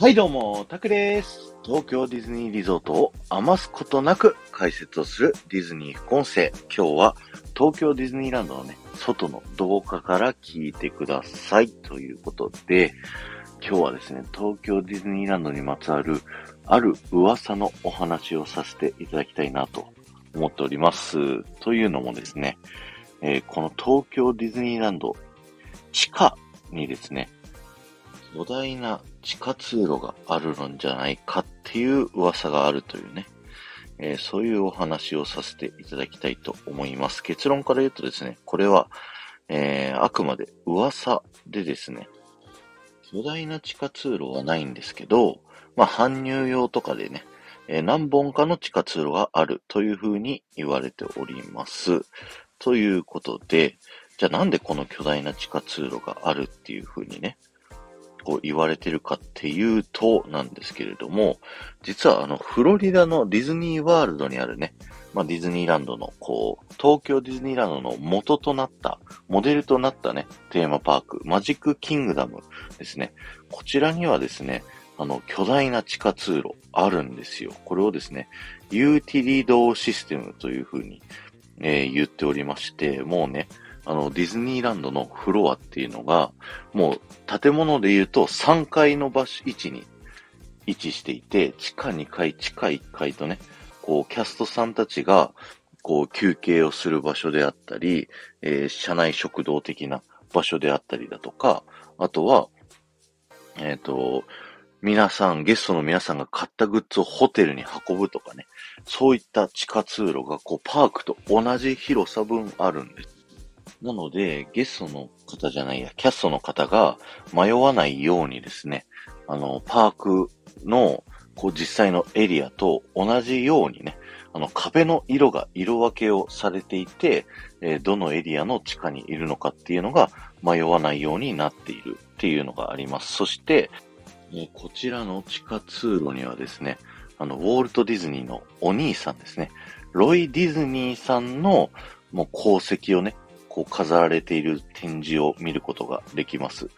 はいどうも、タクです。東京ディズニーリゾートを余すことなく解説をするディズニー副音声。今日は東京ディズニーランドのね、外の動画から聞いてください。ということで、今日はですね、東京ディズニーランドにまつわるある噂のお話をさせていただきたいなと思っております。というのもですね、えー、この東京ディズニーランド地下にですね、巨大な地下通路があるのじゃないかっていう噂があるというね、えー、そういうお話をさせていただきたいと思います。結論から言うとですね、これは、えー、あくまで噂でですね、巨大な地下通路はないんですけど、まあ、搬入用とかでね、えー、何本かの地下通路があるというふうに言われております。ということで、じゃあなんでこの巨大な地下通路があるっていうふうにね、こう言われてるかっていうとなんですけれども、実はあの、フロリダのディズニーワールドにあるね、まあ、ディズニーランドの、こう、東京ディズニーランドの元となった、モデルとなったね、テーマパーク、マジックキングダムですね。こちらにはですね、あの、巨大な地下通路あるんですよ。これをですね、ユーティリドーシステムというふうに、えー、言っておりまして、もうね、あの、ディズニーランドのフロアっていうのが、もう建物で言うと3階の場所、位置に位置していて、地下2階、地下1階とね、こう、キャストさんたちが、こう、休憩をする場所であったり、えー、車内食堂的な場所であったりだとか、あとは、えっ、ー、と、皆さん、ゲストの皆さんが買ったグッズをホテルに運ぶとかね、そういった地下通路がこうパークと同じ広さ分あるんです。なので、ゲストの方じゃないや、キャストの方が迷わないようにですね、あの、パークの、こう実際のエリアと同じようにね、あの壁の色が色分けをされていて、えー、どのエリアの地下にいるのかっていうのが迷わないようになっているっていうのがあります。そして、えこちらの地下通路にはですね、あの、ウォルト・ディズニーのお兄さんですね、ロイ・ディズニーさんのもう功績をね、こう飾られている展示を見ることができます。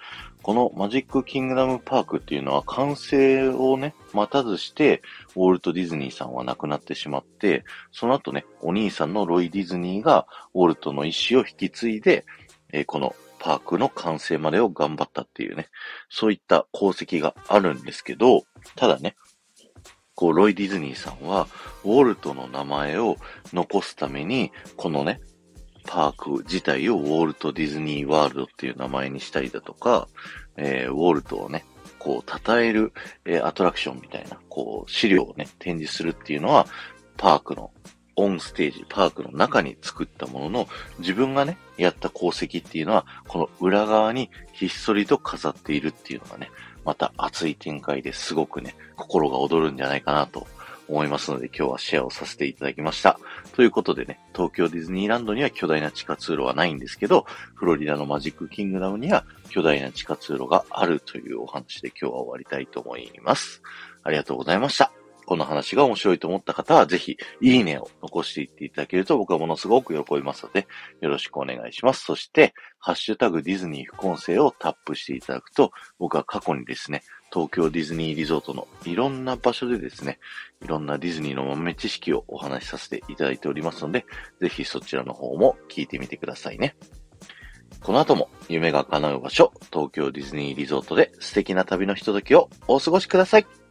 このマジックキングダムパークっていうのは完成をね、待たずして、ウォルト・ディズニーさんは亡くなってしまって、その後ね、お兄さんのロイ・ディズニーがウォルトの意思を引き継いで、えー、このパークの完成までを頑張ったっていうね、そういった功績があるんですけど、ただね、こう、ロイ・ディズニーさんは、ウォルトの名前を残すために、このね、パーク自体をウォルト・ディズニー・ワールドっていう名前にしたりだとか、えー、ウォルトをね、こう、称える、えー、アトラクションみたいな、こう、資料をね、展示するっていうのは、パークのオンステージ、パークの中に作ったものの、自分がね、やった功績っていうのは、この裏側にひっそりと飾っているっていうのがね、また熱い展開ですごくね、心が躍るんじゃないかなと思いますので、今日はシェアをさせていただきました。ということでね、東京ディズニーランドには巨大な地下通路はないんですけど、フロリダのマジックキングダムには巨大な地下通路があるというお話で今日は終わりたいと思います。ありがとうございました。この話が面白いと思った方は、ぜひ、いいねを残していっていただけると僕はものすごく喜びますので、よろしくお願いします。そして、ハッシュタグディズニー副音声をタップしていただくと、僕は過去にですね、東京ディズニーリゾートのいろんな場所でですね、いろんなディズニーの豆知識をお話しさせていただいておりますので、ぜひそちらの方も聞いてみてくださいね。この後も夢が叶う場所、東京ディズニーリゾートで素敵な旅のひとときをお過ごしください。